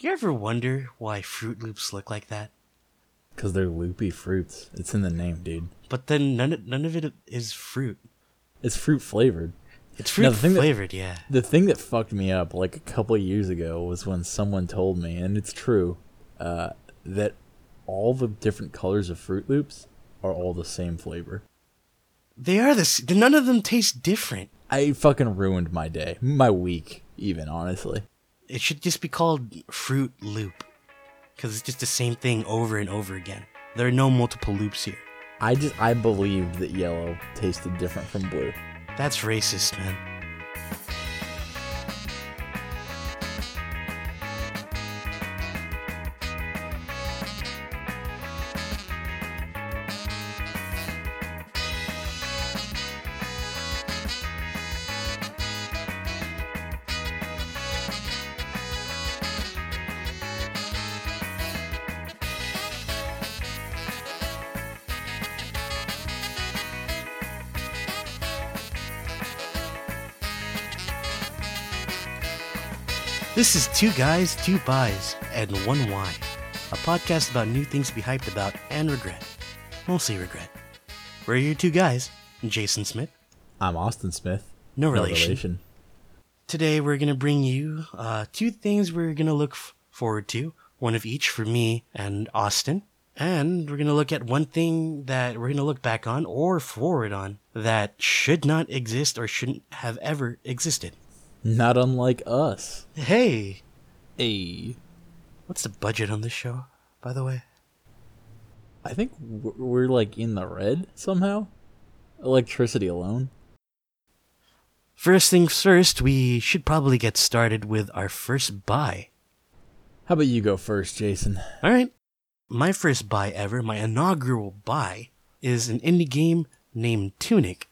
You ever wonder why Fruit Loops look like that? Because they're loopy fruits. It's in the name, dude. But then none of, none of it is fruit. It's fruit flavored. It's fruit Now, thing that- flavored, yeah. The thing that fucked me up like a couple of years ago was when someone told me, and it's true, uh, that all the different colors of Fruit Loops are all the same flavor. They are this. None of them taste different. I fucking ruined my day, my week, even honestly. It should just be called Fruit Loop. Because it's just the same thing over and over again. There are no multiple loops here. I just I believed that yellow tasted different from blue. That's racist, man. Two Guys, Two Buys, and One Why, a podcast about new things to be hyped about and regret. Mostly regret. We're your two guys, Jason Smith, I'm Austin Smith. no relation. Today we're going to bring you uh, two things we're going to look f- forward to, one of each for me and Austin. And we're going to look at one thing that we're going to look back on or forward on that should not exist or shouldn't have ever existed. Not unlike us. Hey, Hey. what's the budget on this show, by the way? I think we're like in the red somehow. Electricity alone. First things first, we should probably get started with our first buy. How about you go first, Jason? All right. My first buy ever, my inaugural buy, is an indie game named Tunic.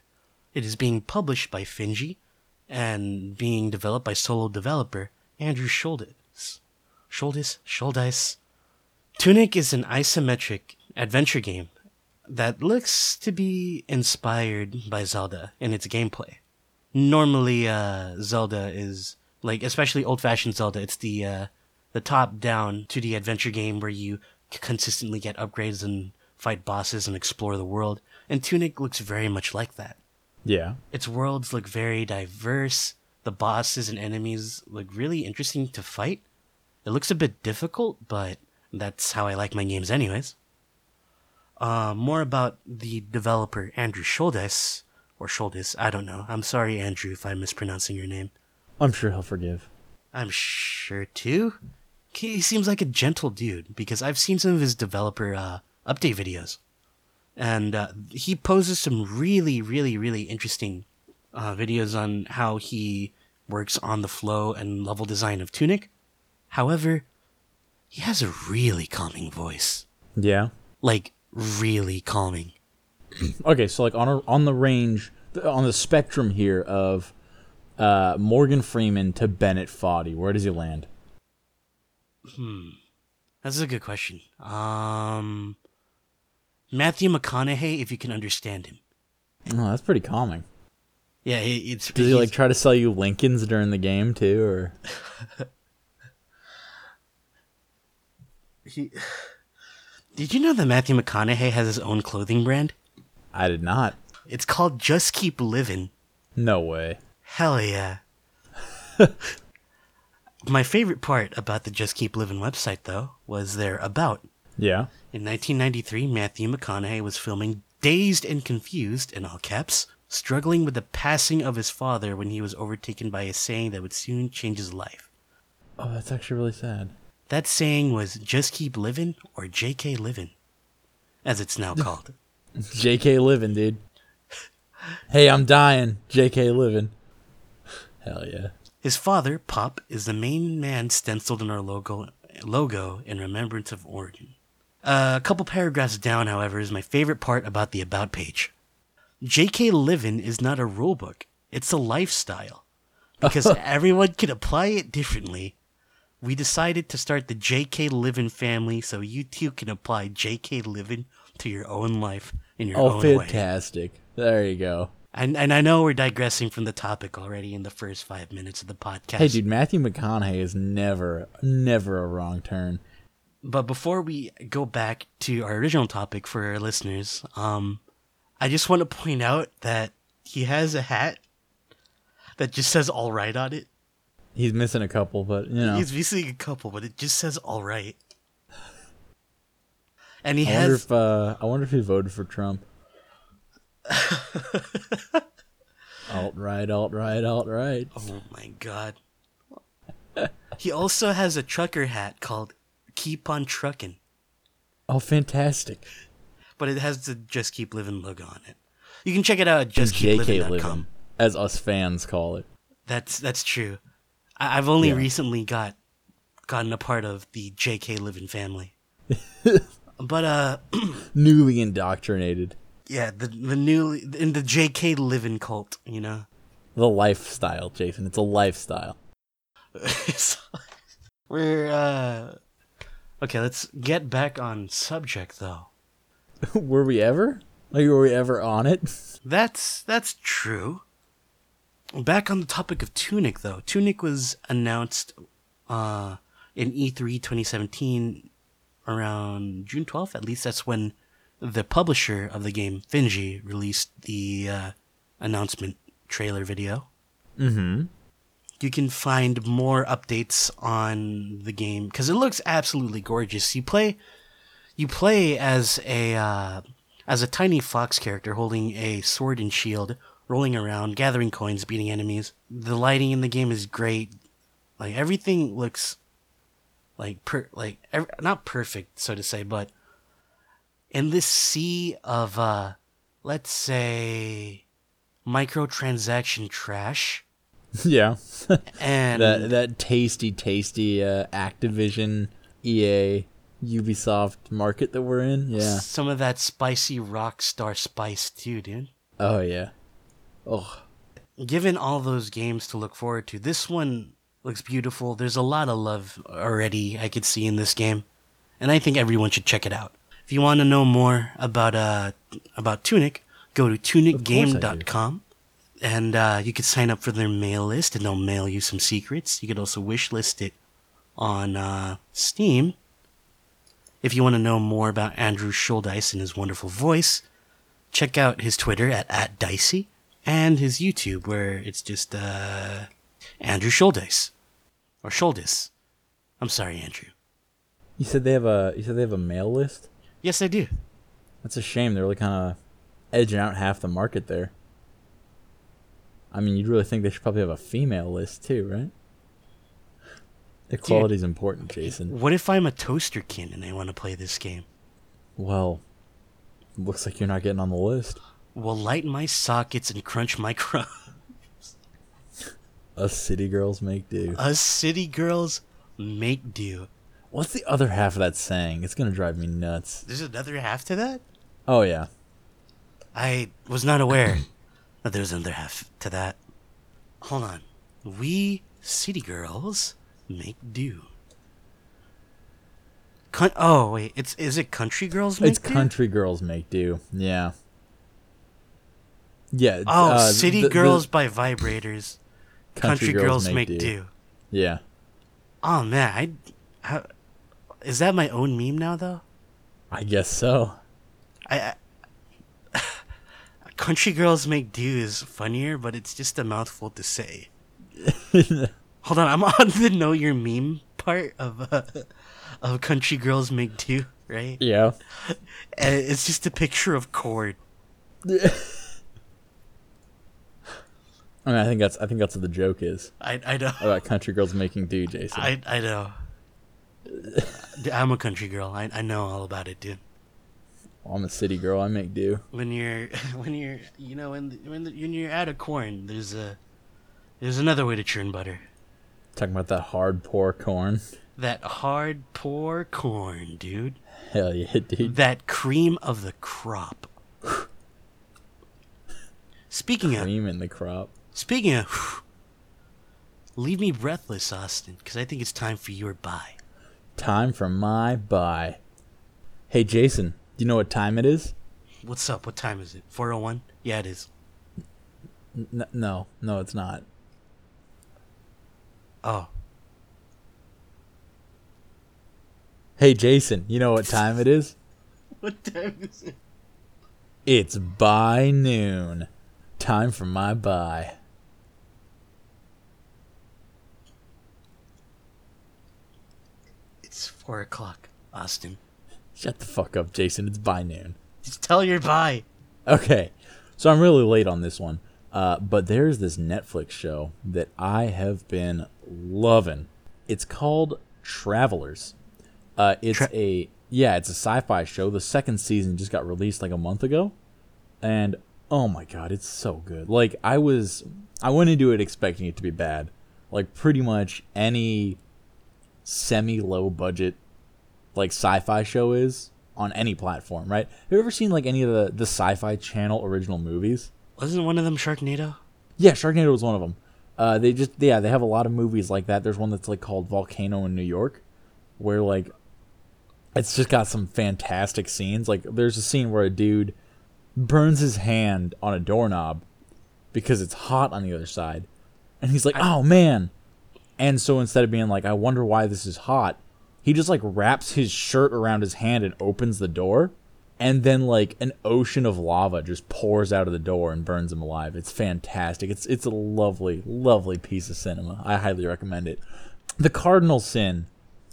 It is being published by Finji and being developed by solo developer Andrew Schuldes. Schuldes? Shouldice? Tunic is an isometric adventure game that looks to be inspired by Zelda in its gameplay. Normally, uh, Zelda is like, especially old-fashioned Zelda. It's the uh, the top-down 2D adventure game where you consistently get upgrades and fight bosses and explore the world. And Tunic looks very much like that. Yeah. Its worlds look very diverse. The bosses and enemies look really interesting to fight. It looks a bit difficult, but that's how I like my games, anyways. Uh, more about the developer Andrew Schuldes, or Schuldes, I don't know. I'm sorry, Andrew, if I'm mispronouncing your name. I'm sure he'll forgive. I'm sure too. He seems like a gentle dude because I've seen some of his developer uh, update videos, and uh, he poses some really, really, really interesting uh, videos on how he works on the flow and level design of Tunic. However, he has a really calming voice, Yeah. like really calming. Okay, so like on a, on the range on the spectrum here of uh, Morgan Freeman to Bennett Foddy, where does he land? Hmm. That's a good question. Um, Matthew McConaughey, if you can understand him. Oh, that's pretty calming. Yeah, he, it's. Does he like try to sell you Lincolns during the game too, or He, did you know that Matthew McConaughey has his own clothing brand? I did not. It's called Just Keep Living. No way. Hell yeah. My favorite part about the Just Keep Living website, though, was their about. Yeah. In 1993, Matthew McConaughey was filming Dazed and Confused, in all caps, struggling with the passing of his father when he was overtaken by a saying that would soon change his life. Oh, that's actually really sad. That saying was Just Keep Living or JK Living, as it's now called. J.K. Living, dude. Hey, I'm dying. J.K. Living. Hell yeah. His father, Pop, is the main man stenciled in our logo, logo in remembrance of Oregon. Uh, a couple paragraphs down, however, is my favorite part about the About page. JK Livin' is not a rulebook, it's a lifestyle. Because everyone can apply it differently, we decided to start the JK Livin' family so you too can apply JK Livin' to your own life in your Oh, own way. fantastic. There you go. And, and I know we're digressing from the topic already in the first five minutes of the podcast. Hey, dude, Matthew McConaughey is never, never a wrong turn. But before we go back to our original topic for our listeners, um, I just want to point out that he has a hat that just says "all right" on it. He's missing a couple, but you know. He's missing a couple, but it just says "all right." And he I wonder has if uh, I wonder if he voted for Trump. alt right, alt right, alt right. oh my god. he also has a trucker hat called "Keep on Truckin'," Oh, fantastic! but it has the "Just Keep Living" logo on it. You can check it out at JK justkeipliving.com. living, as us fans call it. That's that's true. I, I've only Yeah. recently got gotten a part of the J.K. Living family. but uh, Newly indoctrinated. yeah, the the new in the J.K. Living cult, you know. The lifestyle, Jason. It's a lifestyle. So, We're uh, okay. Let's get back on subject though. were we ever? Like, were we ever on it? That's that's true. Back on the topic of Tunic though. Tunic was announced uh in E3 2017 around June 12th. At least that's when the publisher of the game, Finji, released the uh, announcement trailer video. Mm-hmm. You can find more updates on the game because it looks absolutely gorgeous. You play, you play as a uh, as a tiny fox character holding a sword and shield, rolling around, gathering coins, beating enemies. The lighting in the game is great. Like everything looks like per like ev- not perfect, so to say, but in this sea of uh, let's say microtransaction trash Yeah. and that that tasty, tasty uh, Activision, EA, Ubisoft market that we're in. Yeah. some of that spicy Rockstar spice too, dude. Oh yeah. Oh, Given all those games to look forward to, this one looks beautiful. There's a lot of love already I could see in this game, and I think everyone should check it out. If you want to know more about uh about Tunic, go to tunicgame.com and uh, you could sign up for their mail list and they'll mail you some secrets. You could also wish list it on uh, Steam. If you want to know more about Andrew Shouldice and his wonderful voice, check out his Twitter at, at Dicey and his YouTube where it's just uh, Andrew Shouldice. Or Schuldis. I'm sorry, Andrew. you said they have a you said they have a mail list. Yes, I do. That's a shame. They're really kind of edging out half the market there. I mean, you'd really think they should probably have a female list too, right? Equality's important, Jason. What if I'm a toaster kin and I want to play this game? Well, looks like you're not getting on the list. Will light my sockets and crunch my crumbs. Us city girls make do. Us city girls make do. What's the other half of that saying? It's gonna drive me nuts. There's another half to that? Oh yeah. I was not aware that there was another half to that. Hold on. We city girls make do. Con- oh wait, it's is it country girls make It's do? country girls make do. Yeah. Yeah. Oh, uh, city the- the girls by vibrators. Country, girls, make, do. Yeah. Oh man, I how, is that my own meme now though? I guess so. I, I country girls make do is funnier, but it's just a mouthful to say. Hold on, I'm on the know your meme part of uh, of country girls make do, right? Yeah. And it's just a picture of cord. I mean, I think that's I think that's what the joke is I I know. about country girls making do, Jason. I I know. I'm a country girl. I I know all about it, dude. I'm a city girl. I make do. When you're when you're you know when when, the, when you're out of corn, there's a there's another way to churn butter. Talking about that hard poor corn. That hard poor corn, dude. Hell yeah, dude. That cream of the crop. Speaking of Cream in the crop. Speaking of, leave me breathless, Austin, because I think it's time for your buy. Time for my buy. Hey Jason, do you know what time it is? What's up? What time is it? 401? Yeah, it is. N- no, no, it's not. Oh, Hey, Jason, you know what time it is? what time is it? It's by noon. Time for my buy. It's four o'clock, Austin. Shut the fuck up, Jason. It's by noon. Just tell your buy. Okay, so I'm really late on this one, uh, but there's this Netflix show that I have been loving. It's called Travelers. Uh, it's Tra- a yeah, it's a sci-fi show. The second season just got released like a month ago, and oh my god, it's so good. Like I was, I went into it expecting it to be bad. Like pretty much any semi-low budget like sci-fi show is on any platform, right? Have you ever seen like any of the the Sci-Fi Channel original movies? Wasn't one of them Sharknado? Yeah, Sharknado was one of them. Uh, they just yeah, they have a lot of movies like that. There's one that's like called Volcano in New York, where like it's just got some fantastic scenes. Like there's a scene where a dude burns his hand on a doorknob because it's hot on the other side, and he's like, "Oh man!" And so instead of being like, "I wonder why this is hot," he just like wraps his shirt around his hand and opens the door, and then like an ocean of lava just pours out of the door and burns him alive. It's fantastic. It's it's a lovely, lovely piece of cinema. I highly recommend it. The cardinal sin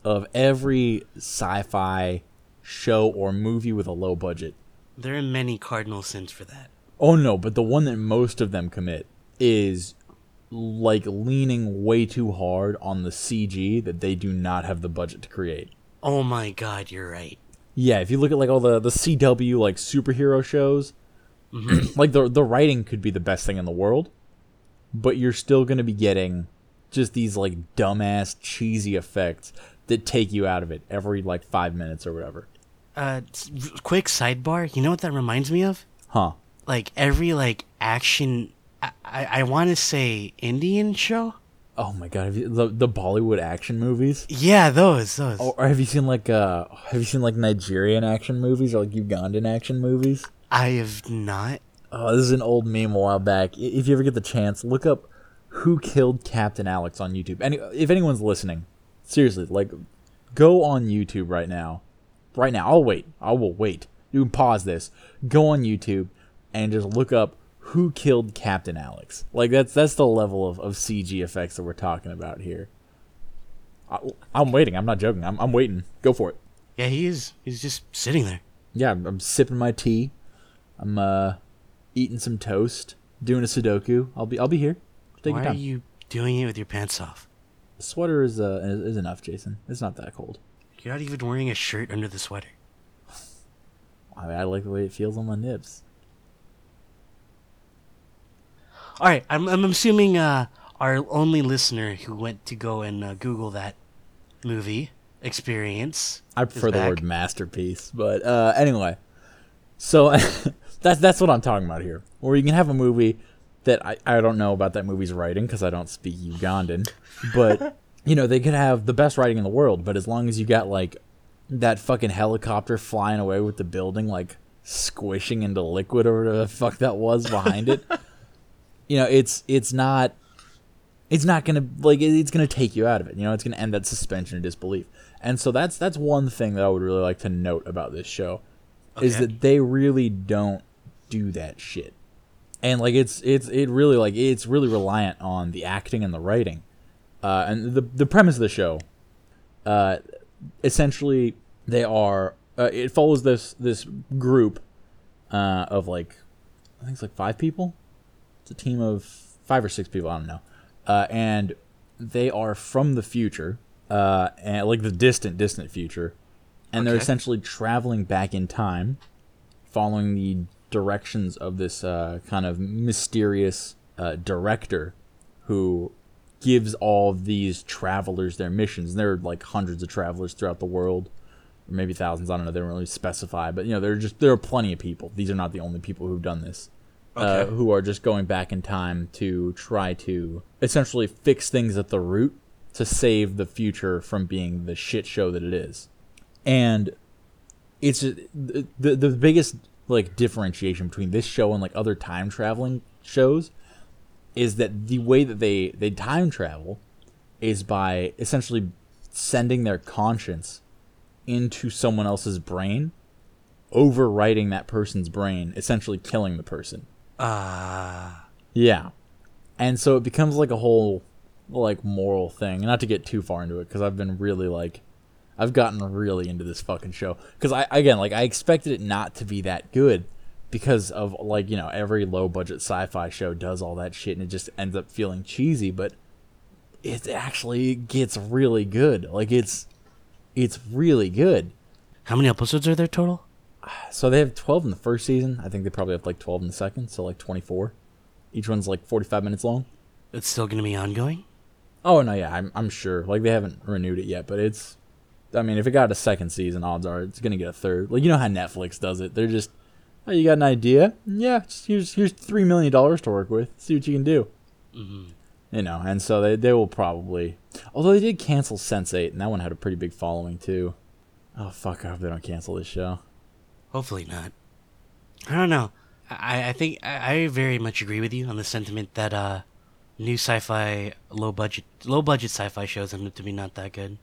of every sci-fi show or movie with a low budget. There are many cardinal sins for that. Oh no, but the one that most of them commit is like leaning way too hard on the CG that they do not have the budget to create. Oh my god, you're right. Yeah, if you look at like all the the CW like superhero shows, like the the writing could be the best thing in the world, but you're still going to be getting just these like dumbass cheesy effects that take you out of it every like 5 minutes or whatever. Uh, quick sidebar. You know what that reminds me of? Huh. Like every like action. I I, want to say Indian show. Oh my god, have you, the the Bollywood action movies? Yeah, those those. Or or have you seen like uh have you seen like Nigerian action movies or like Ugandan action movies? I have not. Oh, this is an old meme a while back. If you ever get the chance, look up "Who Killed Captain Alex" on YouTube. Any, if anyone's listening, seriously, like, go on YouTube right now. Right now, I'll wait. I will wait. You can pause this. Go on YouTube and just look up "Who Killed Captain Alex." Like that's that's the level of, of CG effects that we're talking about here. I, I'm waiting. I'm not joking. I'm I'm waiting. Go for it. Yeah, he is. He's just sitting there. Yeah, I'm, I'm sipping my tea. I'm uh eating some toast, doing a Sudoku. I'll be I'll be here. Take Why are you doing it with your pants off? The sweater is uh is, is enough, Jason. It's not that cold. You're not even wearing a shirt under the sweater. I, I like the way it feels on my nips. All right, I'm I'm assuming uh, our only listener who went to go and uh, Google that movie experience. I prefer the word masterpiece, but uh anyway. So that's that's what I'm talking about here. Where you can have a movie that I, I don't know about that movie's writing because I don't speak Ugandan, but you know they could have the best writing in the world, but as long as you got like that fucking helicopter flying away with the building like squishing into liquid or whatever the fuck that was behind it, you know it's it's not it's not gonna like it's gonna take you out of it. You know, it's gonna end that suspension of disbelief. And so that's that's one thing that I would really like to note about this show is that they really don't do that shit. And like it's it's it really like it's really reliant on the acting and the writing. Uh, and the the premise of the show, uh, essentially they are uh, it follows this this group uh, of like I think it's like five people. It's a team of five or six people. I don't know. Uh, and they are from the future, uh, and like the distant, distant future, and they're essentially traveling back in time, following the directions of this uh, kind of mysterious uh, director, who gives all these travelers their missions. And there are like hundreds of travelers throughout the world, or maybe thousands. I don't know. They don't really specify, but you know, there are just there are plenty of people. These are not the only people who've done this uh, who are just going back in time to try to essentially fix things at the root to save the future from being the shit show that it is. And it's the the, the biggest like differentiation between this show and like other time traveling shows is that the way that they they time travel is by essentially sending their conscience into someone else's brain, overwriting that person's brain, essentially killing the person. Ah. Yeah. And so it becomes like a whole like moral thing. Not to get too far into it cuz I've been really like I've gotten really into this fucking show cuz I again like I expected it not to be that good because of like, you know, every low budget sci-fi show does all that shit and it just ends up feeling cheesy, but it actually gets really good. Like it's it's really good. How many episodes are there total? So they have 12 in the first season. I think they probably have like 12 in the second, so like 24. Each one's like 45 minutes long. It's still going to be ongoing? Oh no, yeah, I'm I'm sure. Like they haven't renewed it yet, but it's. I mean, if it got a second season, odds are it's gonna get a third. Like you know how Netflix does it. They're just, oh, you got an idea? Yeah, just here's here's three million dollars to work with. See what you can do. Mm-hmm. You know, and so they they will probably. Although they did cancel Sense8, and that one had a pretty big following too. Oh fuck! I hope they don't cancel this show. Hopefully not. I don't know. I, I think I, I very much agree with you on the sentiment that uh, new sci-fi low budget low budget sci-fi shows end up to be not that good.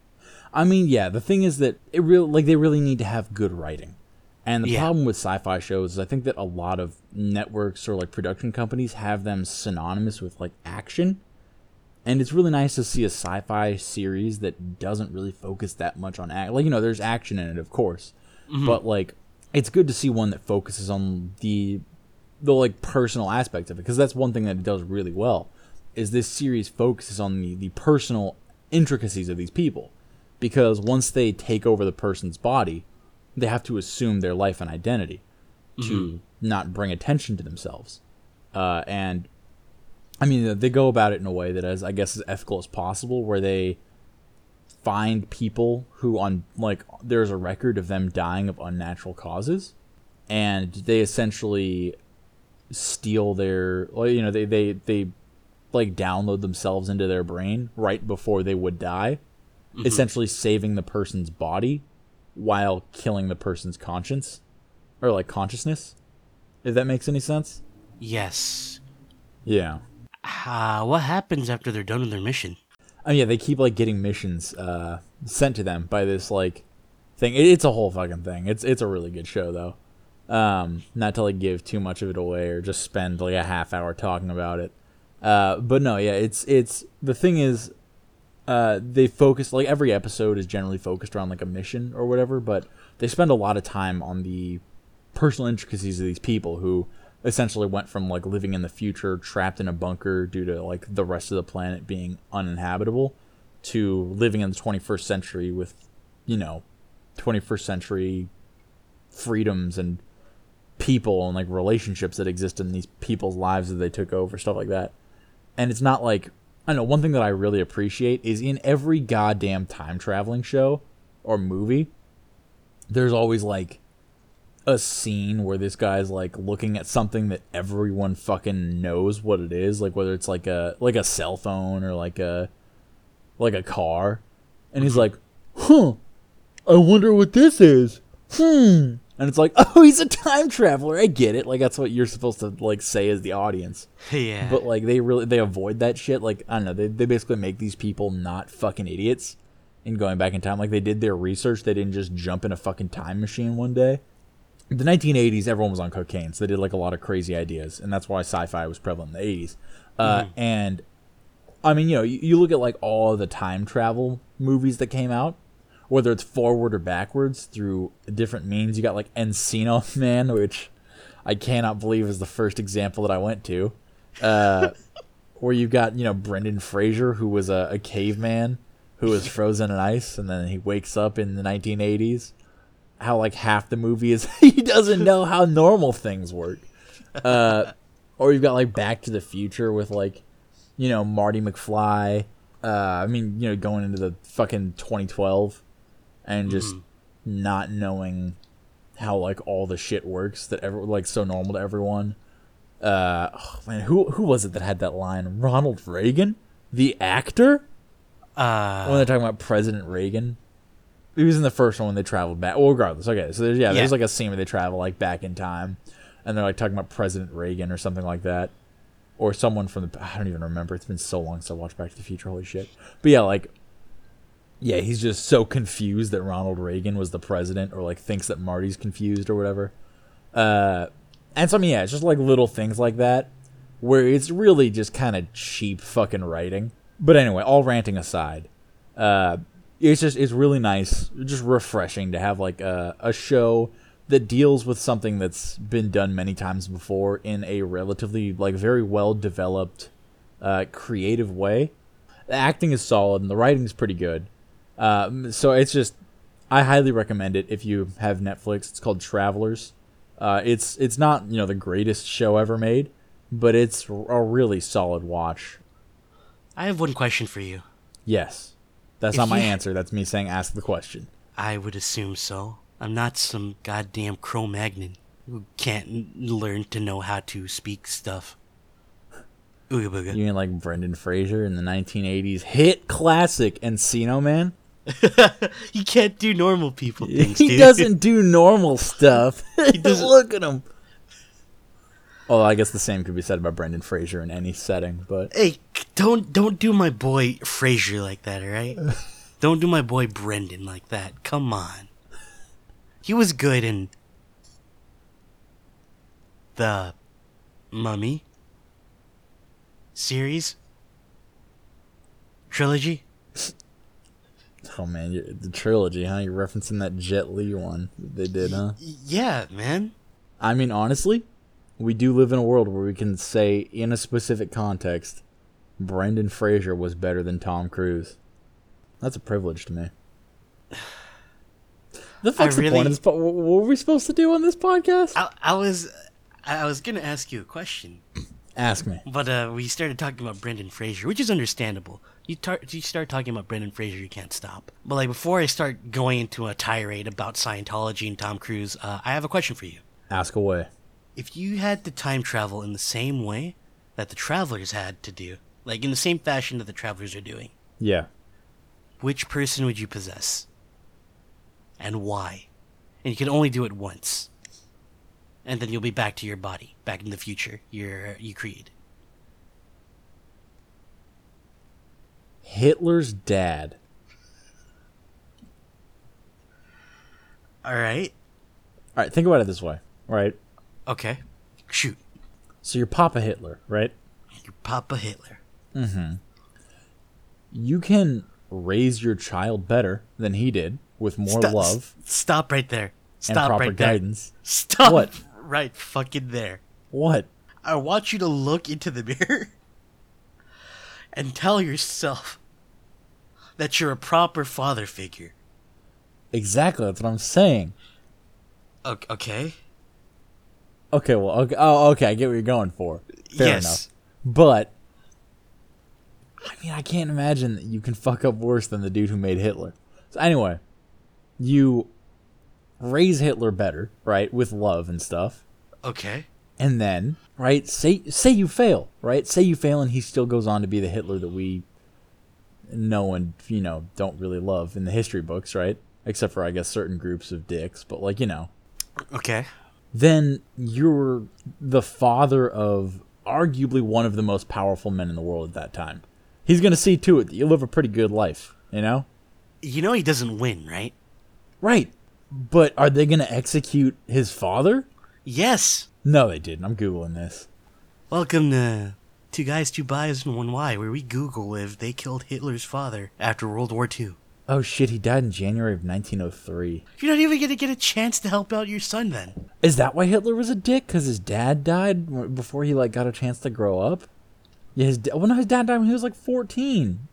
I mean, yeah, the thing is that it real like they really need to have good writing. And the Yeah. problem with sci-fi shows is I think that a lot of networks or like production companies have them synonymous with like action. And it's really nice to see a sci-fi series that doesn't really focus that much on act. Like you know, there's action in it, of course, but like it's good to see one that focuses on the the like personal aspects of it because that's one thing that it does really well is this series focuses on the, the personal intricacies of these people. Because once they take over the person's body they have to assume their life and identity to not bring attention to themselves. Uh, and i mean they go about it in a way that is i guess as ethical as possible where they find people who on like there's a record of them dying of unnatural causes and they essentially steal their well, you know they they they like download themselves into their brain right before they would die essentially saving the person's body while killing the person's conscience or like consciousness if that makes any sense Yes. yeah Uh, what happens after they're done with their mission? I mean, yeah, they keep like getting missions uh, sent to them by this like thing. It, it's a whole fucking thing. It's it's a really good show though. Um, not to like give too much of it away or just spend like a half hour talking about it. Uh, but no, yeah, it's it's the thing is, uh, they focus like every episode is generally focused around like a mission or whatever, but they spend a lot of time on the personal intricacies of these people who essentially went from like living in the future trapped in a bunker due to like the rest of the planet being uninhabitable to living in the 21st century with you know 21st century freedoms and people and like relationships that exist in these people's lives that they took over stuff like that. And it's not like i know one thing that i really appreciate is in every goddamn time traveling show or movie there's always like a scene where this guy's like looking at something that everyone fucking knows what it is, like whether it's like a like a cell phone or like a like a car, and he's like, "Huh, I wonder what this is." Hmm, and it's like, "Oh, he's a time traveler." I get it. Like that's what you're supposed to like say as the audience. yeah. But like they really they avoid that shit. Like I don't know, they they basically make these people not fucking idiots in going back in time. Like they did their research. They didn't just jump in a fucking time machine one day. The 1980s, everyone was on cocaine, so they did like a lot of crazy ideas, and that's why sci-fi was prevalent in the 80s. Uh, And I mean, you know, you, you look at like all the time travel movies that came out, whether it's forward or backwards through different means. You got like Encino Man, which I cannot believe is the first example that I went to. Uh, where you've got you know Brendan Fraser, who was a, a caveman who was frozen in ice, and then he wakes up in the 1980s. How like half the movie is he doesn't know how normal things work. Uh, or you've got like Back to the Future with like, you know, Marty McFly. Uh, I mean, you know, going into the fucking 2012 and just not knowing how like all the shit works that ever like so normal to everyone. Uh, oh, man, who who was it that had that line? Ronald Reagan, the actor. uh, when they're talking about President Reagan, he was in the first one when they traveled back. Well, regardless, okay. So there's, yeah, there's like a scene where they travel like back in time, and they're like talking about President Reagan or something like that. or someone from the I don't even remember. It's been so long since I watched Back to the Future. Holy shit! But yeah, like yeah, he's just so confused that Ronald Reagan was the president, or like thinks that Marty's confused or whatever. Uh, and so I mean, yeah, it's just like little things like that where it's really just kind of cheap fucking writing. But anyway, all ranting aside, uh, it's just it's really nice, just refreshing to have like a, a show that deals with something that's been done many times before in a relatively like very well developed, uh, creative way. The acting is solid and the writing is pretty good. Um, so it's just I highly recommend it if you have Netflix. It's called Travelers. Uh, it's it's not you know the greatest show ever made, but it's a really solid watch. I have one question for you. Yes, that's If not my you- answer. That's me saying ask the question. I would assume so. I'm not some goddamn Cro-Magnon who can't learn to know how to speak stuff. Ooga booga. You mean like Brendan Fraser in the 1980s hit classic Encino Man? he can't do normal people things, he dude. doesn't do normal stuff. he doesn't- Look at him. Oh, I guess the same could be said about Brendan Fraser in any setting, but Hey, don't don't do my boy Fraser like that, all right? don't do my boy Brendan like that. Come on. He was good in the Mummy series trilogy. oh man, you're, the trilogy, huh? You're referencing that Jet Li one that they did, huh? Yeah, man. I mean, honestly, we do live in a world where we can say, in a specific context, Brendan Fraser was better than Tom Cruise. That's a privilege to me. The fuck's the point of this? Po- what were we supposed to do on this podcast? I, I was I was gonna ask you a question, Ask me. but uh, we started talking about Brendan Fraser, which is understandable. You tar- you start talking about Brendan Fraser, you can't stop. But like before I start going into a tirade about Scientology and Tom Cruise, uh, I have a question for you. Ask away. If you had to time travel in the same way that the travelers had to do, like in the same fashion that the travelers are doing, Yeah. which person would you possess? And why? And you can only do it once. And then you'll be back to your body, back in the future you're, you created. Hitler's dad. All right. All right, think about it this way, right? Okay. Shoot. So you're Papa Hitler, right? You're Papa Hitler. Mm-hmm. You can raise your child better than he did with more Stop- love s- Stop right there. Stop proper right there. guidance. Stop What? right fucking there. What? I want you to look into the mirror and tell yourself that you're a proper father figure. Exactly, that's what I'm saying. Okay? Okay, well, okay, oh, okay, I get what you're going for. Fair yes. enough. But I mean, I can't imagine that you can fuck up worse than the dude who made Hitler. So anyway, you raise Hitler better, right, with love and stuff. Okay. And then, right, say say you fail, right? Say you fail and he still goes on to be the Hitler that we know and, you know, don't really love in the history books, right? Except for I guess certain groups of dicks, but like, you know. Okay. Then you're the father of arguably one of the most powerful men in the world at that time. He's going to see to it that you live a pretty good life, you know? You know he doesn't win, right? Right. But are they going to execute his father? Yes. No, they didn't. I'm Googling this. Welcome to Two Guys, Two Buys, and One Why, where we Google if they killed Hitler's father after World War II. Oh shit, he died in January of 1903. You're not even gonna get a chance to help out your son then. Is that why Hitler was a dick? Because his dad died before he like got a chance to grow up. Yeah, his well, no, his dad died when he was like 14.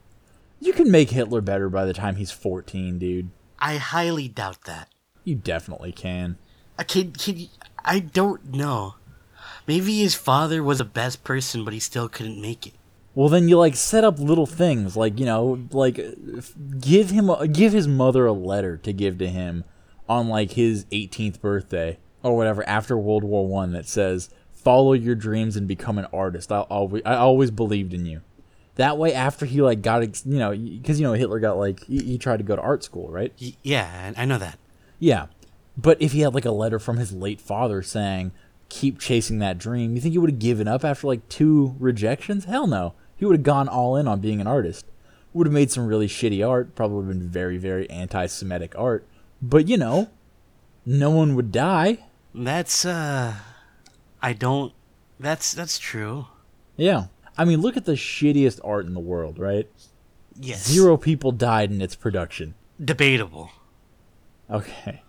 You can make Hitler better by the time he's 14, dude. I highly doubt that. You definitely can. I can, can I don't know. Maybe his father was the best person, but he still couldn't make it. Well, then you like set up little things like you know, like uh, give him a, give his mother a letter to give to him on like his 18th birthday or whatever after World War One that says follow your dreams and become an artist. I always I always believed in you. That way, after he like got you know because you know Hitler got like he, he tried to go to art school, right? Yeah, I I know that. Yeah. But if he had like a letter from his late father saying, keep chasing that dream. You think he would have given up after like two rejections? Hell no. He would have gone all in on being an artist. Would have made some really shitty art, probably been very, very anti Semitic art. But you know, no one would die. That's uh I don't that's that's true. Yeah. I mean, look at the shittiest art in the world, right? Yes. Zero people died in its production. debatable. Okay.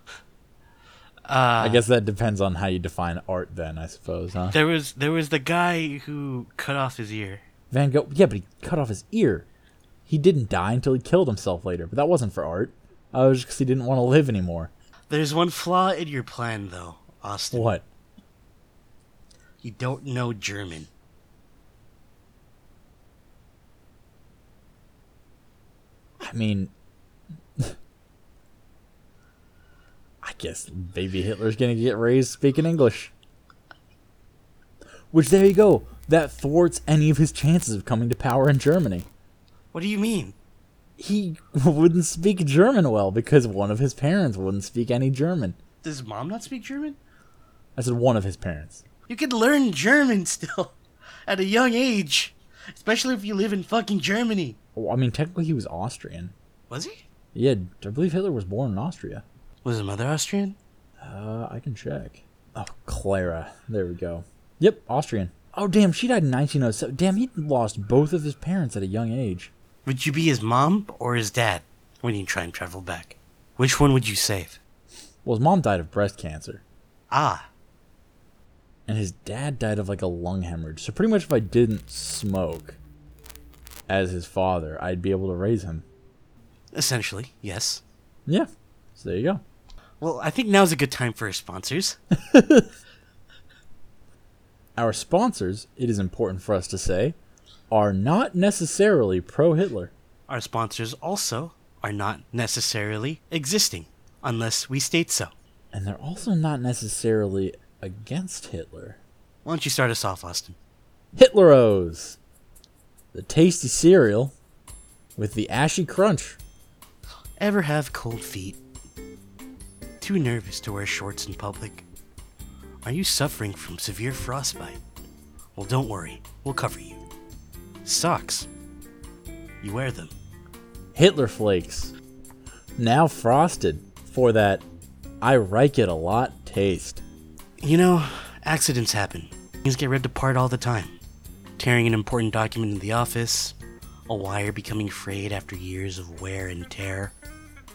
Uh I guess that depends on how you define art, then, I suppose, huh? there was there was the guy who cut off his ear. Van Gogh, yeah, but he cut off his ear. He didn't die until he killed himself later, but that wasn't for art. Uh, it was because he didn't want to live anymore. There's one flaw in your plan though, Austin. What? You don't know German. I mean, I guess baby Hitler's gonna get raised speaking English. Which, there you go. That thwarts any of his chances of coming to power in Germany. What do you mean? He wouldn't speak German well because one of his parents wouldn't speak any German. Does mom not speak German? I said one of his parents. You could learn German still at a young age, especially if you live in fucking Germany. Well, I mean, technically, he was Austrian. Was he? Yeah, I believe Hitler was born in Austria. Was his mother Austrian? Uh, I can check. Oh, Clara. There we go. Yep, Austrian. Oh, damn, she died in 1907. Damn, he lost both of his parents at a young age. Would you be his mom or his dad when you try and travel back? Which one would you save? Well, his mom died of breast cancer, Ah, and his dad died of like a lung hemorrhage. So, pretty much, if I didn't smoke as his father, I'd be able to raise him. essentially, yes. Yeah, so there you go. Well, I think now's a good time for our sponsors. Our sponsors, it is important for us to say, are not necessarily pro Hitler. Our sponsors also are not necessarily existing, unless we state so. And they're also not necessarily against Hitler. Why don't you start us off, Austin? Hitleros, the tasty cereal with the ashy crunch. Ever have cold feet? Too nervous to wear shorts in public? Are you suffering from severe frostbite? Well, don't worry, we'll cover you. Socks. You wear them. Hitler Flakes, now frosted for that I like it a lot taste. You know, accidents happen. Things get ripped apart all the time. Tearing an important document in the office, a wire becoming frayed after years of wear and tear,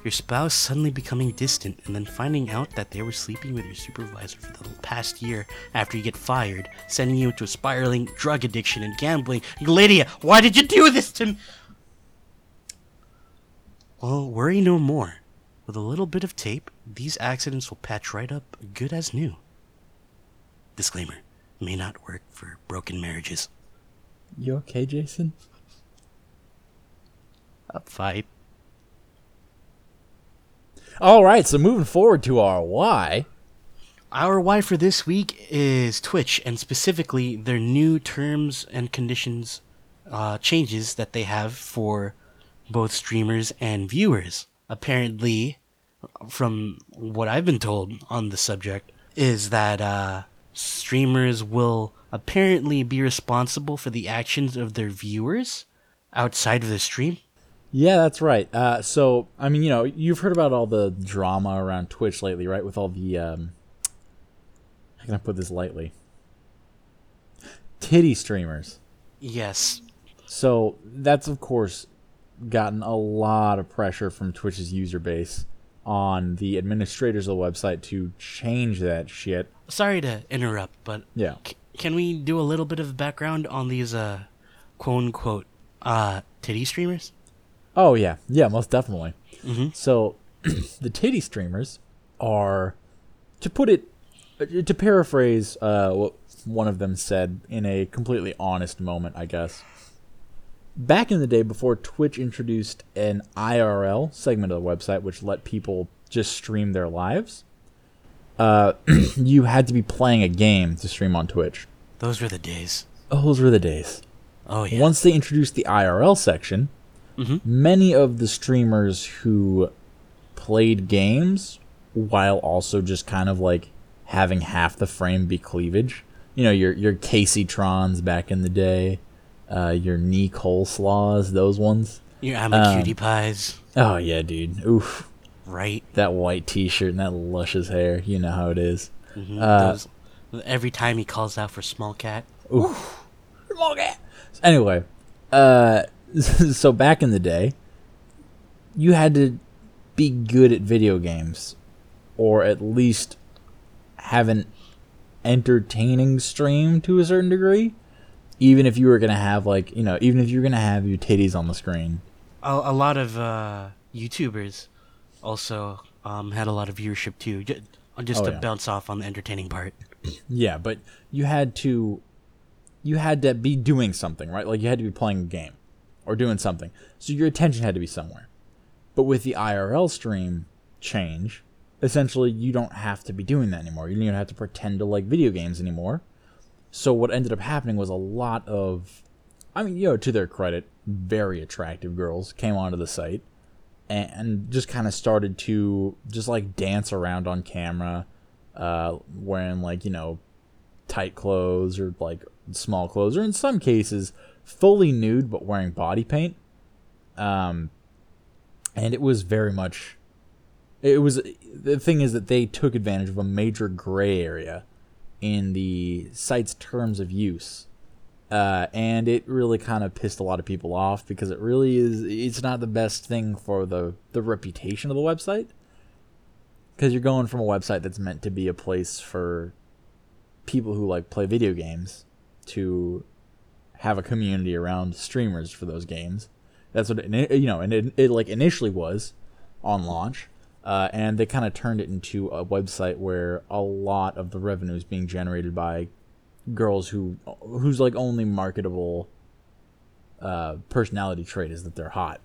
your spouse suddenly becoming distant and then finding out that they were sleeping with your supervisor for the past year after you get fired, sending you into a spiraling drug addiction and gambling. Lydia, why did you do this to me? Well, worry no more. With a little bit of tape, these accidents will patch right up good as new. Disclaimer may not work for broken marriages. You okay, Jason? A fight. All right, so moving forward to our why. Our why for this week is Twitch, and specifically their new terms and conditions uh, changes that they have for both streamers and viewers. Apparently, from what I've been told on the subject, is that uh, streamers will apparently be responsible for the actions of their viewers outside of the stream. Yeah, that's right. Uh, so, I mean, you know, you've heard about all the drama around Twitch lately, right? With all the, um, how can I put this lightly? Titty streamers. Yes, So, that's, of course, gotten a lot of pressure from Twitch's user base on the administrators of the website to change that shit. sorry to interrupt, but Yeah. C- can we do a little bit of background on these uh quote unquote uh titty streamers? Oh yeah, yeah, most definitely. Mhm. So, the titty streamers are, to put it, to paraphrase uh, what one of them said in a completely honest moment, I guess. Back in the day, before Twitch introduced an IRL segment of the website, which let people just stream their lives, uh, you had to be playing a game to stream on Twitch. Those were the days. Those were the days. Oh yeah. Once they introduced the IRL section, Mhm. many of the streamers who played games while also just kind of like having half the frame be cleavage. You know, your your Kaceytrons back in the day, uh, your knee coleslaws, those ones. Your I'm a Um, cutie pies, Oh yeah, dude. Oof. right? That white T-shirt and that luscious hair. You know how it is. Mhm, Uh, those- every time he calls out for small cat. Anyway, uh, so back in the day, you had to be good at video games, or at least have an entertaining stream to a certain degree. Even if you were gonna have like you know, even if you were gonna have your titties on the screen. A, a lot of uh, YouTubers also um, had a lot of viewership too. Just, just Oh, to yeah. bounce off on the entertaining part. Yeah, but you had to you had to be doing something, right? Like you had to be playing a game or doing something. So your attention had to be somewhere. But with the IRL stream change, essentially you don't have to be doing that anymore. You don't even have to pretend to like video games anymore. So what ended up happening was a lot of I mean, you know, to their credit, very attractive girls came onto the site and just kind of started to just like dance around on camera uh, wearing like you know tight clothes or like small clothes, or in some cases fully nude but wearing body paint. Um, and it was very much. It was the thing is that they took advantage of a major gray area in the site's terms of use. Uh, and it really kind of pissed a lot of people off because it really is it's not the best thing for the the reputation of the website because you're going from a website that's meant to be a place for people who like play video games to have a community around streamers for those games. That's what it, you know, and it, it like initially was on launch, uh, and they kind of turned it into a website where a lot of the revenue is being generated by girls who whose like only marketable uh, personality trait is that they're hot.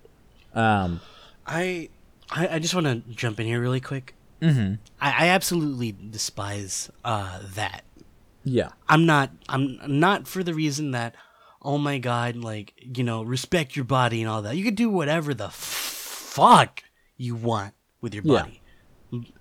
Um, I I, I just want to jump in here really quick. Mm-hmm. I, I absolutely despise uh, that. yeah, I'm not. I'm not for the reason that, oh my god, like you know, respect your body and all that. You can do whatever the f- fuck you want with your Yeah. body.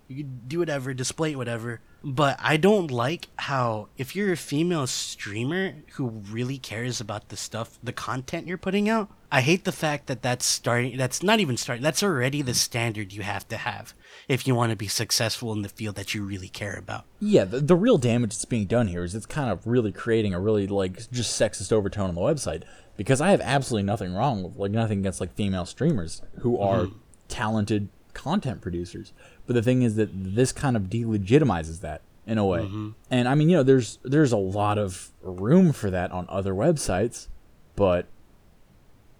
You do whatever, display whatever. But I don't like how if you're a female streamer who really cares about the stuff, the content you're putting out. I hate the fact that that's starting. That's not even starting. That's already the standard you have to have if you want to be successful in the field that you really care about. yeah. The, the real damage that's being done here is it's kind of really creating a really like just sexist overtone on the website because I have absolutely nothing wrong with like nothing against like female streamers who are mm-hmm. talented content producers. But the thing is that this kind of delegitimizes that in a way. And I mean, you know, there's there's a lot of room for that on other websites, but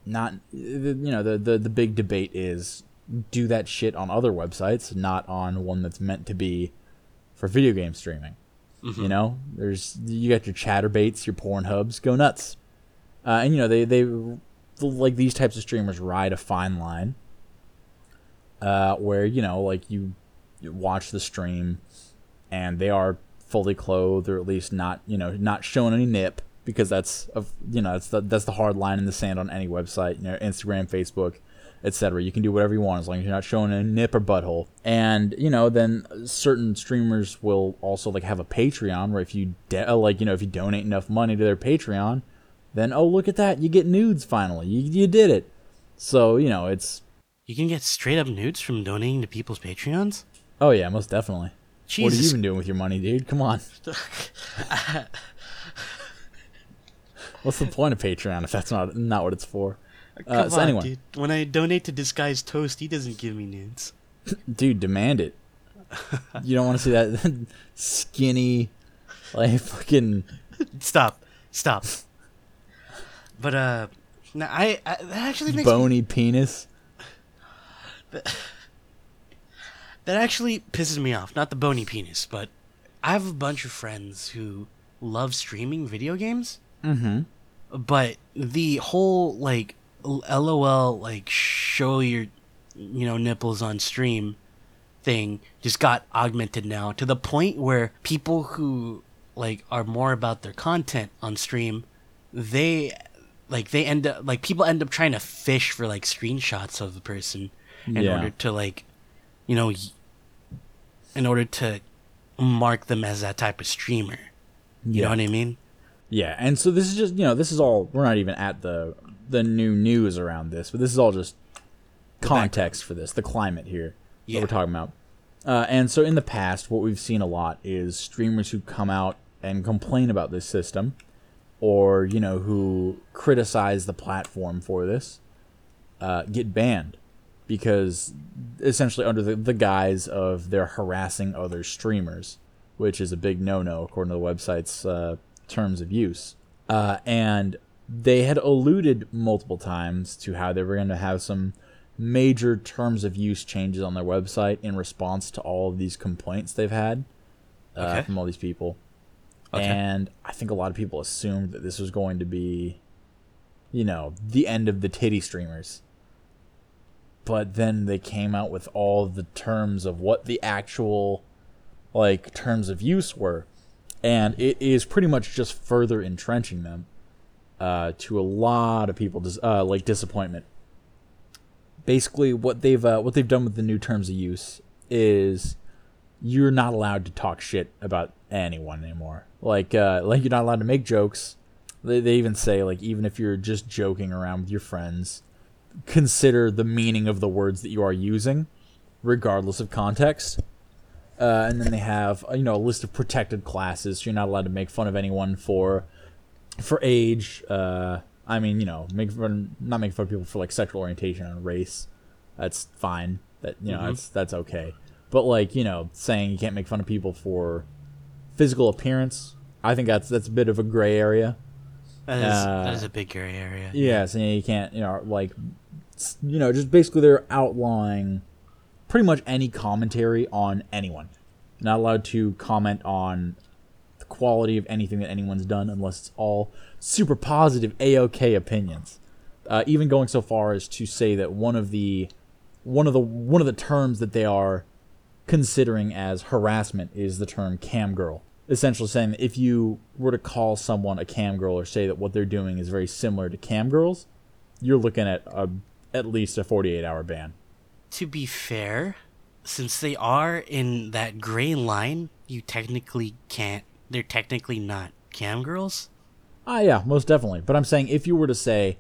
not you know, the the, the big debate is do that shit on other websites, not on one that's meant to be for video game streaming. You know, there's you got your Chaturbates, your Pornhubs, go nuts. Uh, and you know, they they like these types of streamers ride a fine line uh, where you know like you, watch the stream and they are fully clothed or at least not you know not showing any nip because that's of you know that's the, that's the hard line in the sand on any website you know instagram facebook etc you can do whatever you want as long as you're not showing a nip or butthole. And you know then certain streamers will also like have a patreon where if you de- like you know if you donate enough money to their patreon then oh look at that. You get nudes finally. You, you did it. So you know it's You can get straight up nudes from donating to people's Patreons? oh yeah most definitely what have you Jesus. been doing with your money, dude? Come on. What's the point of Patreon if that's not not what it's for? Uh, Come so on, anyway, dude. When I donate to Disguised Toast, he doesn't give me nudes. dude, demand it. You don't want to see that skinny, like fucking. Stop. Stop. But, uh, no, I, I that actually makes me, bony penis. that actually pisses me off. Not the bony penis, but I have a bunch of friends who love streaming video games. Mm-hmm. but the whole like lol like show your you know nipples on stream thing just got augmented now to the point where people who like are more about their content on stream they like they end up like people end up trying to fish for like screenshots of the person in Yeah. order to like you know in order to mark them as that type of streamer. You know what I mean? Yeah, and so this is just you know this is all we're not even at the the new news around this, but this is all just context for this, the climate here Yeah. that we're talking about. Uh, and so in the past, what we've seen a lot is streamers who come out and complain about this system, or you know who criticize the platform for this, uh, get banned because essentially under the, the guise of they're harassing other streamers, which is a big no-no according to the website's uh, terms of use. Uh, and they had alluded multiple times to how they were going to have some major terms of use changes on their website in response to all of these complaints they've had uh, Okay. from all these people. Okay. And I think a lot of people assumed that this was going to be, you know, the end of the titty streamers. But then they came out with all the terms of what the actual, like, terms of use were. And it is pretty much just further entrenching them uh, to a lot of people, dis- uh, like, disappointment. Basically, what they've uh, what they've done with the new terms of use is you're not allowed to talk shit about anyone anymore. Like uh, like you're not allowed to make jokes. They they even say like even if you're just joking around with your friends, consider the meaning of the words that you are using, regardless of context. Uh, and then they have you know a list of protected classes. So You're not allowed to make fun of anyone for for age. Uh, I mean you know make fun not make fun of people for like sexual orientation and race. That's fine. That you know that's that's okay. But like you know saying you can't make fun of people for physical appearance. I think that's that's a bit of a gray area. That is, Uh, that is a big gray area. Yeah, saying you can't, you know, like, you know, just basically they're outlawing pretty much any commentary on anyone. Not allowed to comment on the quality of anything that anyone's done unless it's all super positive AOK opinions. Uh, even going so far as to say that one of the one of the one of the terms that they are considering as harassment is the term cam girl. Essentially saying that if you were to call someone a cam girl or say that what they're doing is very similar to cam girls, you're looking at a, at least a 48 hour ban. To be fair, since they are in that gray line, you technically can't. They're technically not cam girls. Ah, yeah, most definitely. But I'm saying if you were to say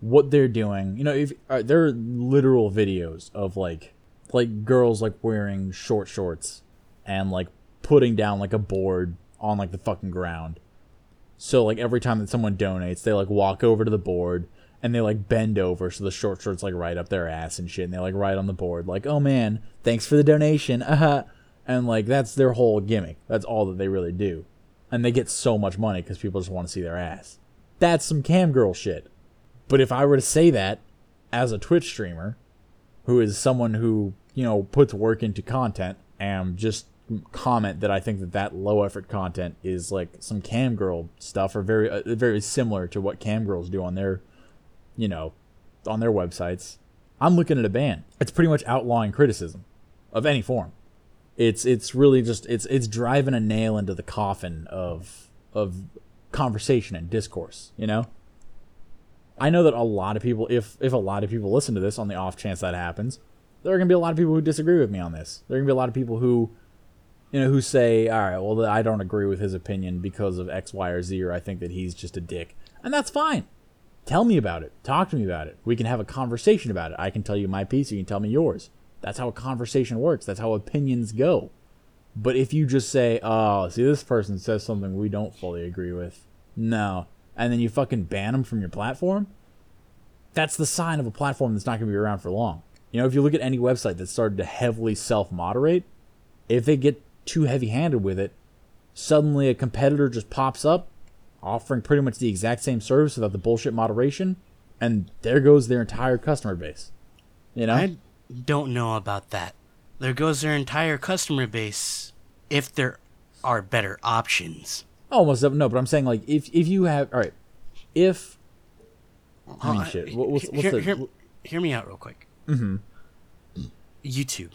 what they're doing, you know, if uh, there are literal videos of like like girls like wearing short shorts and like putting down like a board on like the fucking ground. So like every time that someone donates, they like walk over to the board and they like bend over so the short shorts like right up their ass and shit and they like write on the board like, "Oh man, thanks for the donation." Uh-huh. And like that's their whole gimmick. That's all that they really do. And they get so much money cuz people just want to see their ass. That's some cam girl shit. But if I were to say that as a Twitch streamer who is someone who, you know, puts work into content and just comment that I think that that low effort content is like some cam girl stuff or very uh, very similar to what cam girls do on their you know on their websites. I'm looking at a ban it's pretty much outlawing criticism of any form. It's it's really just it's it's driving a nail into the coffin of of conversation and discourse you know? I know that a lot of people if if a lot of people listen to this on the off chance that happens there are going to be a lot of people who disagree with me on this. There are going to be a lot of people who you know, who say, all right, well, I don't agree with his opinion because of X, Y, or Z, or I think that he's just a dick. And that's fine. Tell me about it. Talk to me about it. We can have a conversation about it. I can tell you my piece, you can tell me yours. That's how a conversation works. That's how opinions go. But if you just say, oh, see, this person says something we don't fully agree with, no, and then you fucking ban them from your platform, that's the sign of a platform that's not going to be around for long. You know, if you look at any website that started to heavily self moderate, if they get too heavy handed with it, suddenly a competitor just pops up offering pretty much the exact same service without the bullshit moderation, and there goes their entire customer base. You know? I don't know about that. There goes their entire customer base if there are better options. Almost no, but I'm saying like if if you have all right, if I mean Uh, shit, what, what's, what's hear, the hear, hear me out real quick. Mm-hmm. YouTube,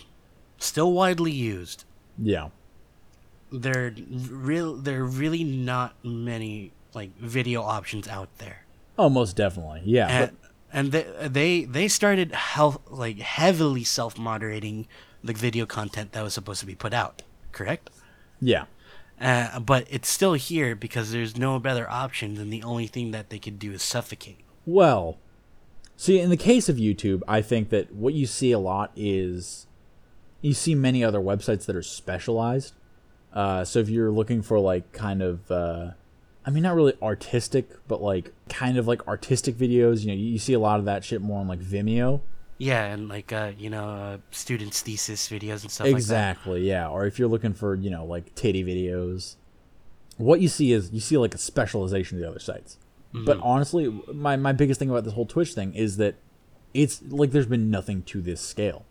still widely used. yeah There real there are really not many like video options out there. oh most definitely yeah and and they they they started health like heavily self moderating the video content that was supposed to be put out. Correct. Yeah. Uh, but it's still here because there's no better option than the only thing that they could do is suffocate. Well, see, in the case of YouTube, I think that what you see a lot is you see many other websites that are specialized. Uh, so if you're looking for like kind of, uh, I mean, not really artistic, but like kind of like artistic videos, you know, you, you see a lot of that shit more on like Vimeo. Yeah, and like uh, you know, uh, students' thesis videos and stuff like Exactly, yeah. Or if you're looking for, you know, like titty videos, what you see is you see like a specialization of the other sites. But honestly, my, my biggest thing about this whole Twitch thing is that it's like there's been nothing to this scale.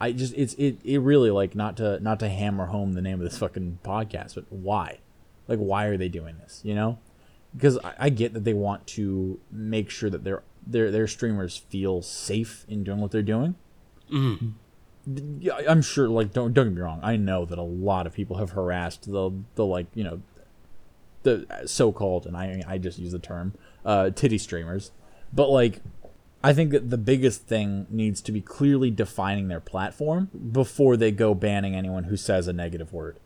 I just it's it, it really like not to not to hammer home the name of this fucking podcast, but why? Like why are they doing this? You know? Because I, I get that they want to make sure that their their their streamers feel safe in doing what they're doing. Yeah, I'm sure. Like, don't don't get me wrong. I know that a lot of people have harassed the the like you know the so-called, and I I just use the term uh, titty streamers, but like I think that the biggest thing needs to be clearly defining their platform before they go banning anyone who says a negative word.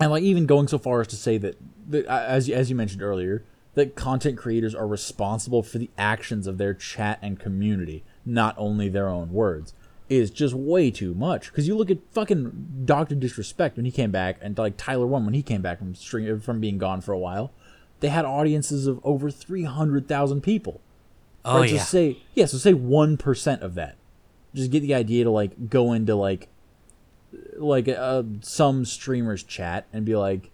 And like even going so far as to say that, that uh, as as you mentioned earlier, that content creators are responsible for the actions of their chat and community, not only their own words, is just way too much. Because you look at fucking Doctor Disrespect when he came back, and like Tyler1 when he came back from stream, from being gone for a while, they had audiences of over three hundred thousand people. Oh Right, yeah, So say yeah, so say one percent of that. Just get the idea to like go into like like uh, some streamers chat and be like,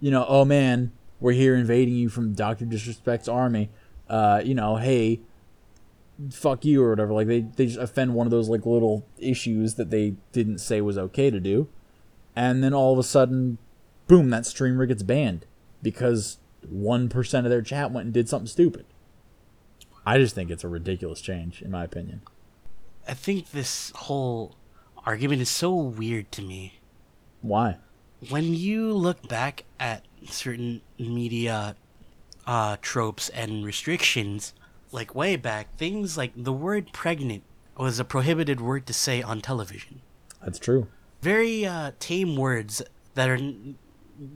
you know, oh man, we're here invading you from Doctor Disrespect's army. Uh, you know, hey, fuck you or whatever. Like they they just offend one of those like little issues that they didn't say was okay to do, and then all of a sudden, boom, that streamer gets banned because one percent of their chat went and did something stupid. I just think it's a ridiculous change, in my opinion. I think this whole argument is so weird to me. Why? when you look back at certain media uh, tropes and restrictions, like way back, things like the word pregnant was a prohibited word to say on television. That's true. Very uh, tame words that are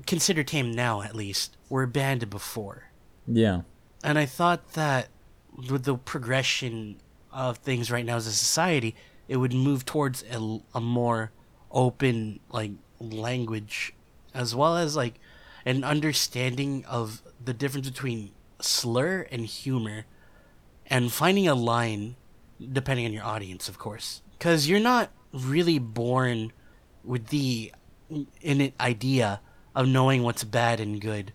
considered tame now, at least, were banned before. Yeah. And I thought that with the progression of things right now as a society, it would move towards a, a more open like language, as well as like an understanding of the difference between slur and humor, and finding a line depending on your audience, of course, because you're not really born with the innate idea of knowing what's bad and good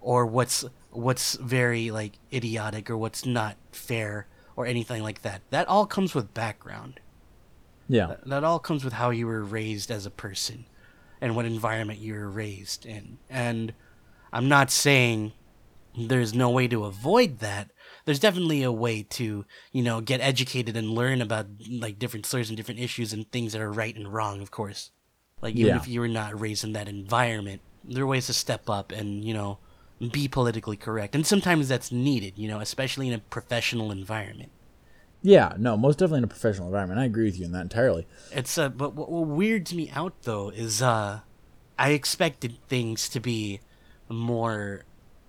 or what's what's very like idiotic or what's not fair or anything like that. That all comes with background. Yeah. That all comes with how you were raised as a person and what environment you were raised in. And I'm not saying there's no way to avoid that. There's definitely a way to, you know, get educated and learn about like different slurs and different issues and things that are right and wrong, of course. Like even Yeah. if you were not raised in that environment, there are ways to step up and, you know, be politically correct. And sometimes that's needed, you know, especially in a professional environment. Yeah, no, most definitely in a professional environment. I agree with you in that entirely. It's uh, but what, what weirds me out though is uh, I expected things to be more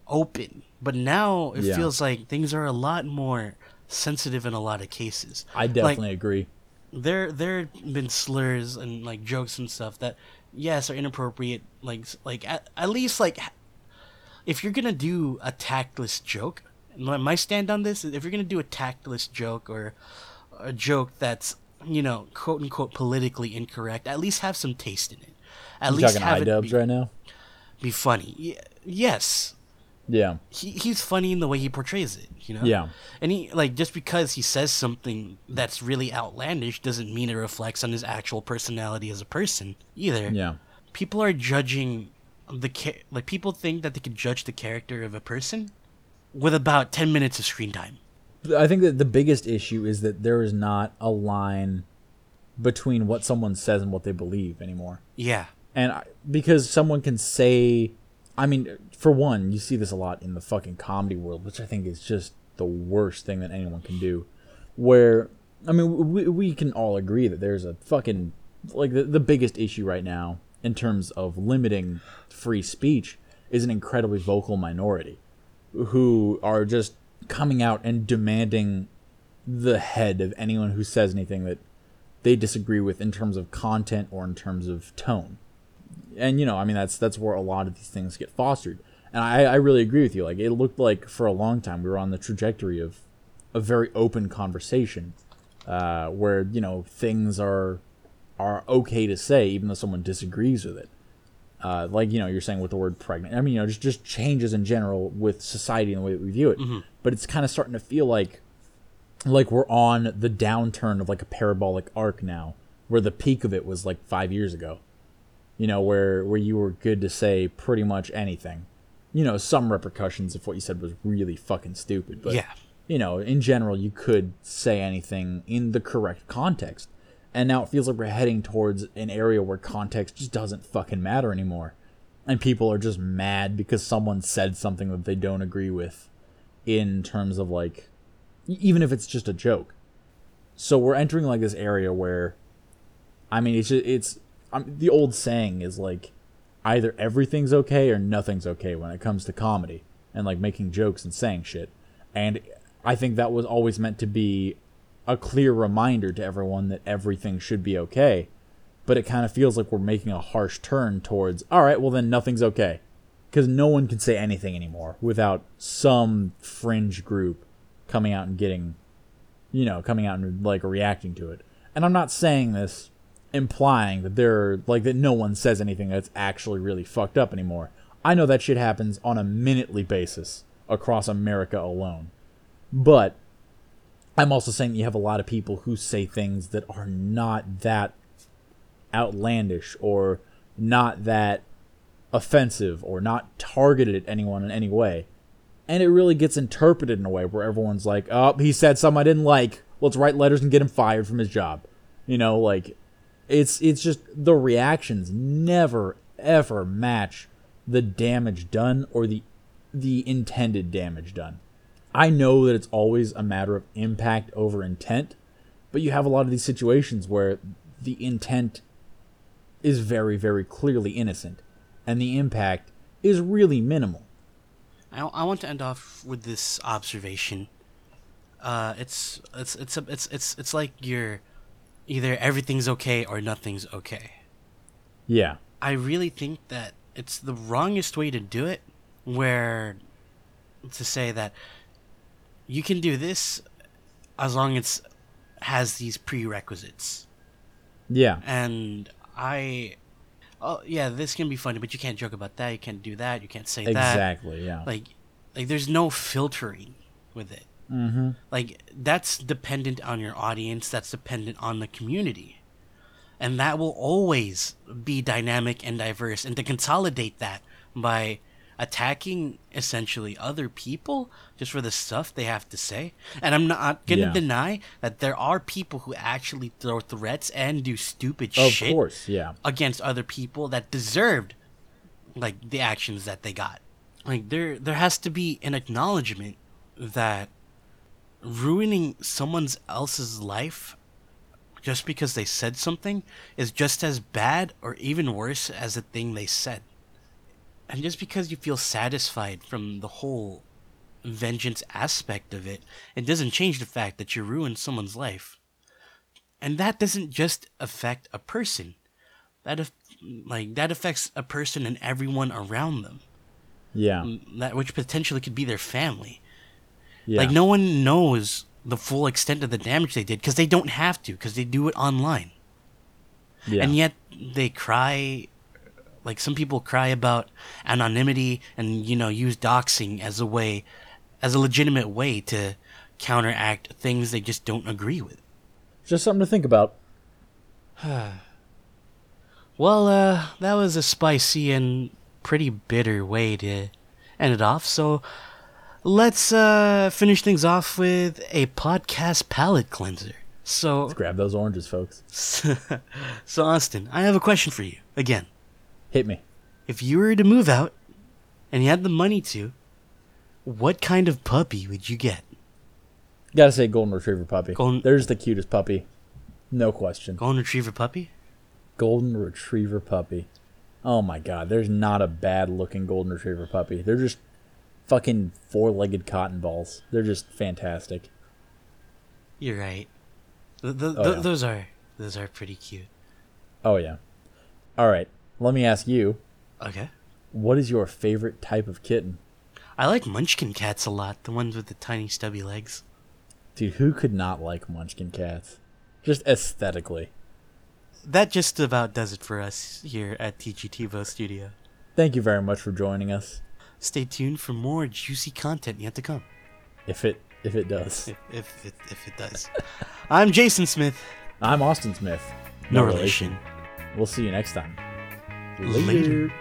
open, but now it Yeah. feels like things are a lot more sensitive in a lot of cases. I definitely agree. There, there have been slurs and like jokes and stuff that, yes, are inappropriate. Like, like at, at least like, if you're gonna do a tactless joke, my my stand on this is if you're gonna do a tactless joke or a joke that's you know quote unquote politically incorrect, at least have some taste in it. At You least talking have it iDubbbz be, right now? be funny. Y- yes, Yeah. he, he's funny in the way he portrays it, you know? Yeah. And he, like, just because he says something that's really outlandish doesn't mean it reflects on his actual personality as a person either. Yeah. People are judging the, like, people think that they can judge the character of a person with about 10 minutes of screen time. I think that the biggest issue is that there is not a line between what someone says and what they believe anymore. Yeah. And I, because someone can say, I mean, for one, you see this a lot in the fucking comedy world, which I think is just the worst thing that anyone can do. Where, I mean, we, we can all agree that there's a fucking, like, the, the biggest issue right now in terms of limiting free speech is an incredibly vocal minority who are just coming out and demanding the head of anyone who says anything that they disagree with in terms of content or in terms of tone. And you know, I mean that's that's where a lot of these things get fostered. And I, I really agree with you. Like it looked like for a long time we were on the trajectory of a very open conversation, uh, where you know things are are okay to say even though someone disagrees with it. Uh, like you know you're saying with the word pregnant. I mean you know just just changes in general with society and the way that we view it. But it's kind of starting to feel like like we're on the downturn of like a parabolic arc now, where the peak of it was like five years ago. You know where where you were good to say pretty much anything. You know some repercussions if what you said was really fucking stupid. But Yeah. you know, in general, you could say anything in the correct context. And now it feels like we're heading towards an area where context just doesn't fucking matter anymore. And people are just mad because someone said something that they don't agree with in terms of like, even if it's just a joke. So we're entering like this area where, I mean, it's just, it's, um, the old saying is like, either everything's okay or nothing's okay when it comes to comedy and like making jokes and saying shit. And I think that was always meant to be a clear reminder to everyone that everything should be okay. But it kind of feels like we're making a harsh turn towards, all right, well, then nothing's okay. Because no one can say anything anymore without some fringe group coming out and getting, you know, coming out and like reacting to it. And I'm not saying this implying that there like that no one says anything that's actually really fucked up anymore. I know that shit happens on a minutely basis across America alone. But I'm also saying you have a lot of people who say things that are not that outlandish or not that offensive or not targeted at anyone in any way. And it really gets interpreted in a way where everyone's like, oh, he said something I didn't like. Let's write letters and get him fired from his job. You know, like it's it's just the reactions never ever match the damage done or the the intended damage done. I know that it's always a matter of impact over intent, but you have a lot of these situations where the intent is very very clearly innocent and the impact is really minimal. I, I want to end off with this observation. Uh, it's it's it's a, it's it's it's like you're either everything's okay or nothing's okay. Yeah. I really think that it's the wrongest way to do it, where to say that you can do this as long as it has these prerequisites. Yeah. And I, oh yeah, this can be funny, but you can't joke about that. You can't do that. You can't say that. Exactly, yeah. Like, like there's no filtering with it. mm-hmm. Like that's dependent on your audience. That's dependent on the community, and that will always be dynamic and diverse. And to consolidate that by attacking essentially other people just for the stuff they have to say. And I'm not gonna Yeah. deny that there are people who actually throw threats and do stupid Of shit course, yeah. against other people that deserved like the actions that they got. Like there there has to be an acknowledgement that ruining someone else's life just because they said something is just as bad or even worse as the thing they said. And just because you feel satisfied from the whole vengeance aspect of it, it doesn't change the fact that you ruined someone's life. And that doesn't just affect a person. That af- like that affects a person and everyone around them. Yeah. Mm, that which potentially could be their family. Yeah. Like no one knows the full extent of the damage they did because they don't have to because they do it online. yeah. And yet they cry like some people cry about anonymity and you know use doxing as a way as a legitimate way to counteract things they just don't agree with. Just something to think about. Well, uh, that was a spicy and pretty bitter way to end it off. So let's uh, finish things off with a podcast palate cleanser. So, let's Grab those oranges, folks. so Austin, I have a question for you again. Hit me. If you were to move out and you had the money to, what kind of puppy would you get? Gotta say, golden retriever puppy. Golden- There's the cutest puppy. No question. Golden retriever puppy? Golden retriever puppy. Oh my god, there's not a bad looking golden retriever puppy. They're just fucking four legged cotton balls. They're just fantastic. You're right. Th- th- Oh, th- yeah. Those are those are pretty cute. Oh yeah. All right, let me ask you, Okay. what is your favorite type of kitten? I like Munchkin cats a lot. The ones with the tiny stubby legs. Dude, who could not like Munchkin cats? Just aesthetically. That just about does it for us here at TGTvo Studio. Thank you very much for joining us. Stay tuned for more juicy content yet to come. If it if it does. If if it, if it does. I'm Jason Smith. I'm Austin Smith. No relation. We'll see you next time. Later. Later.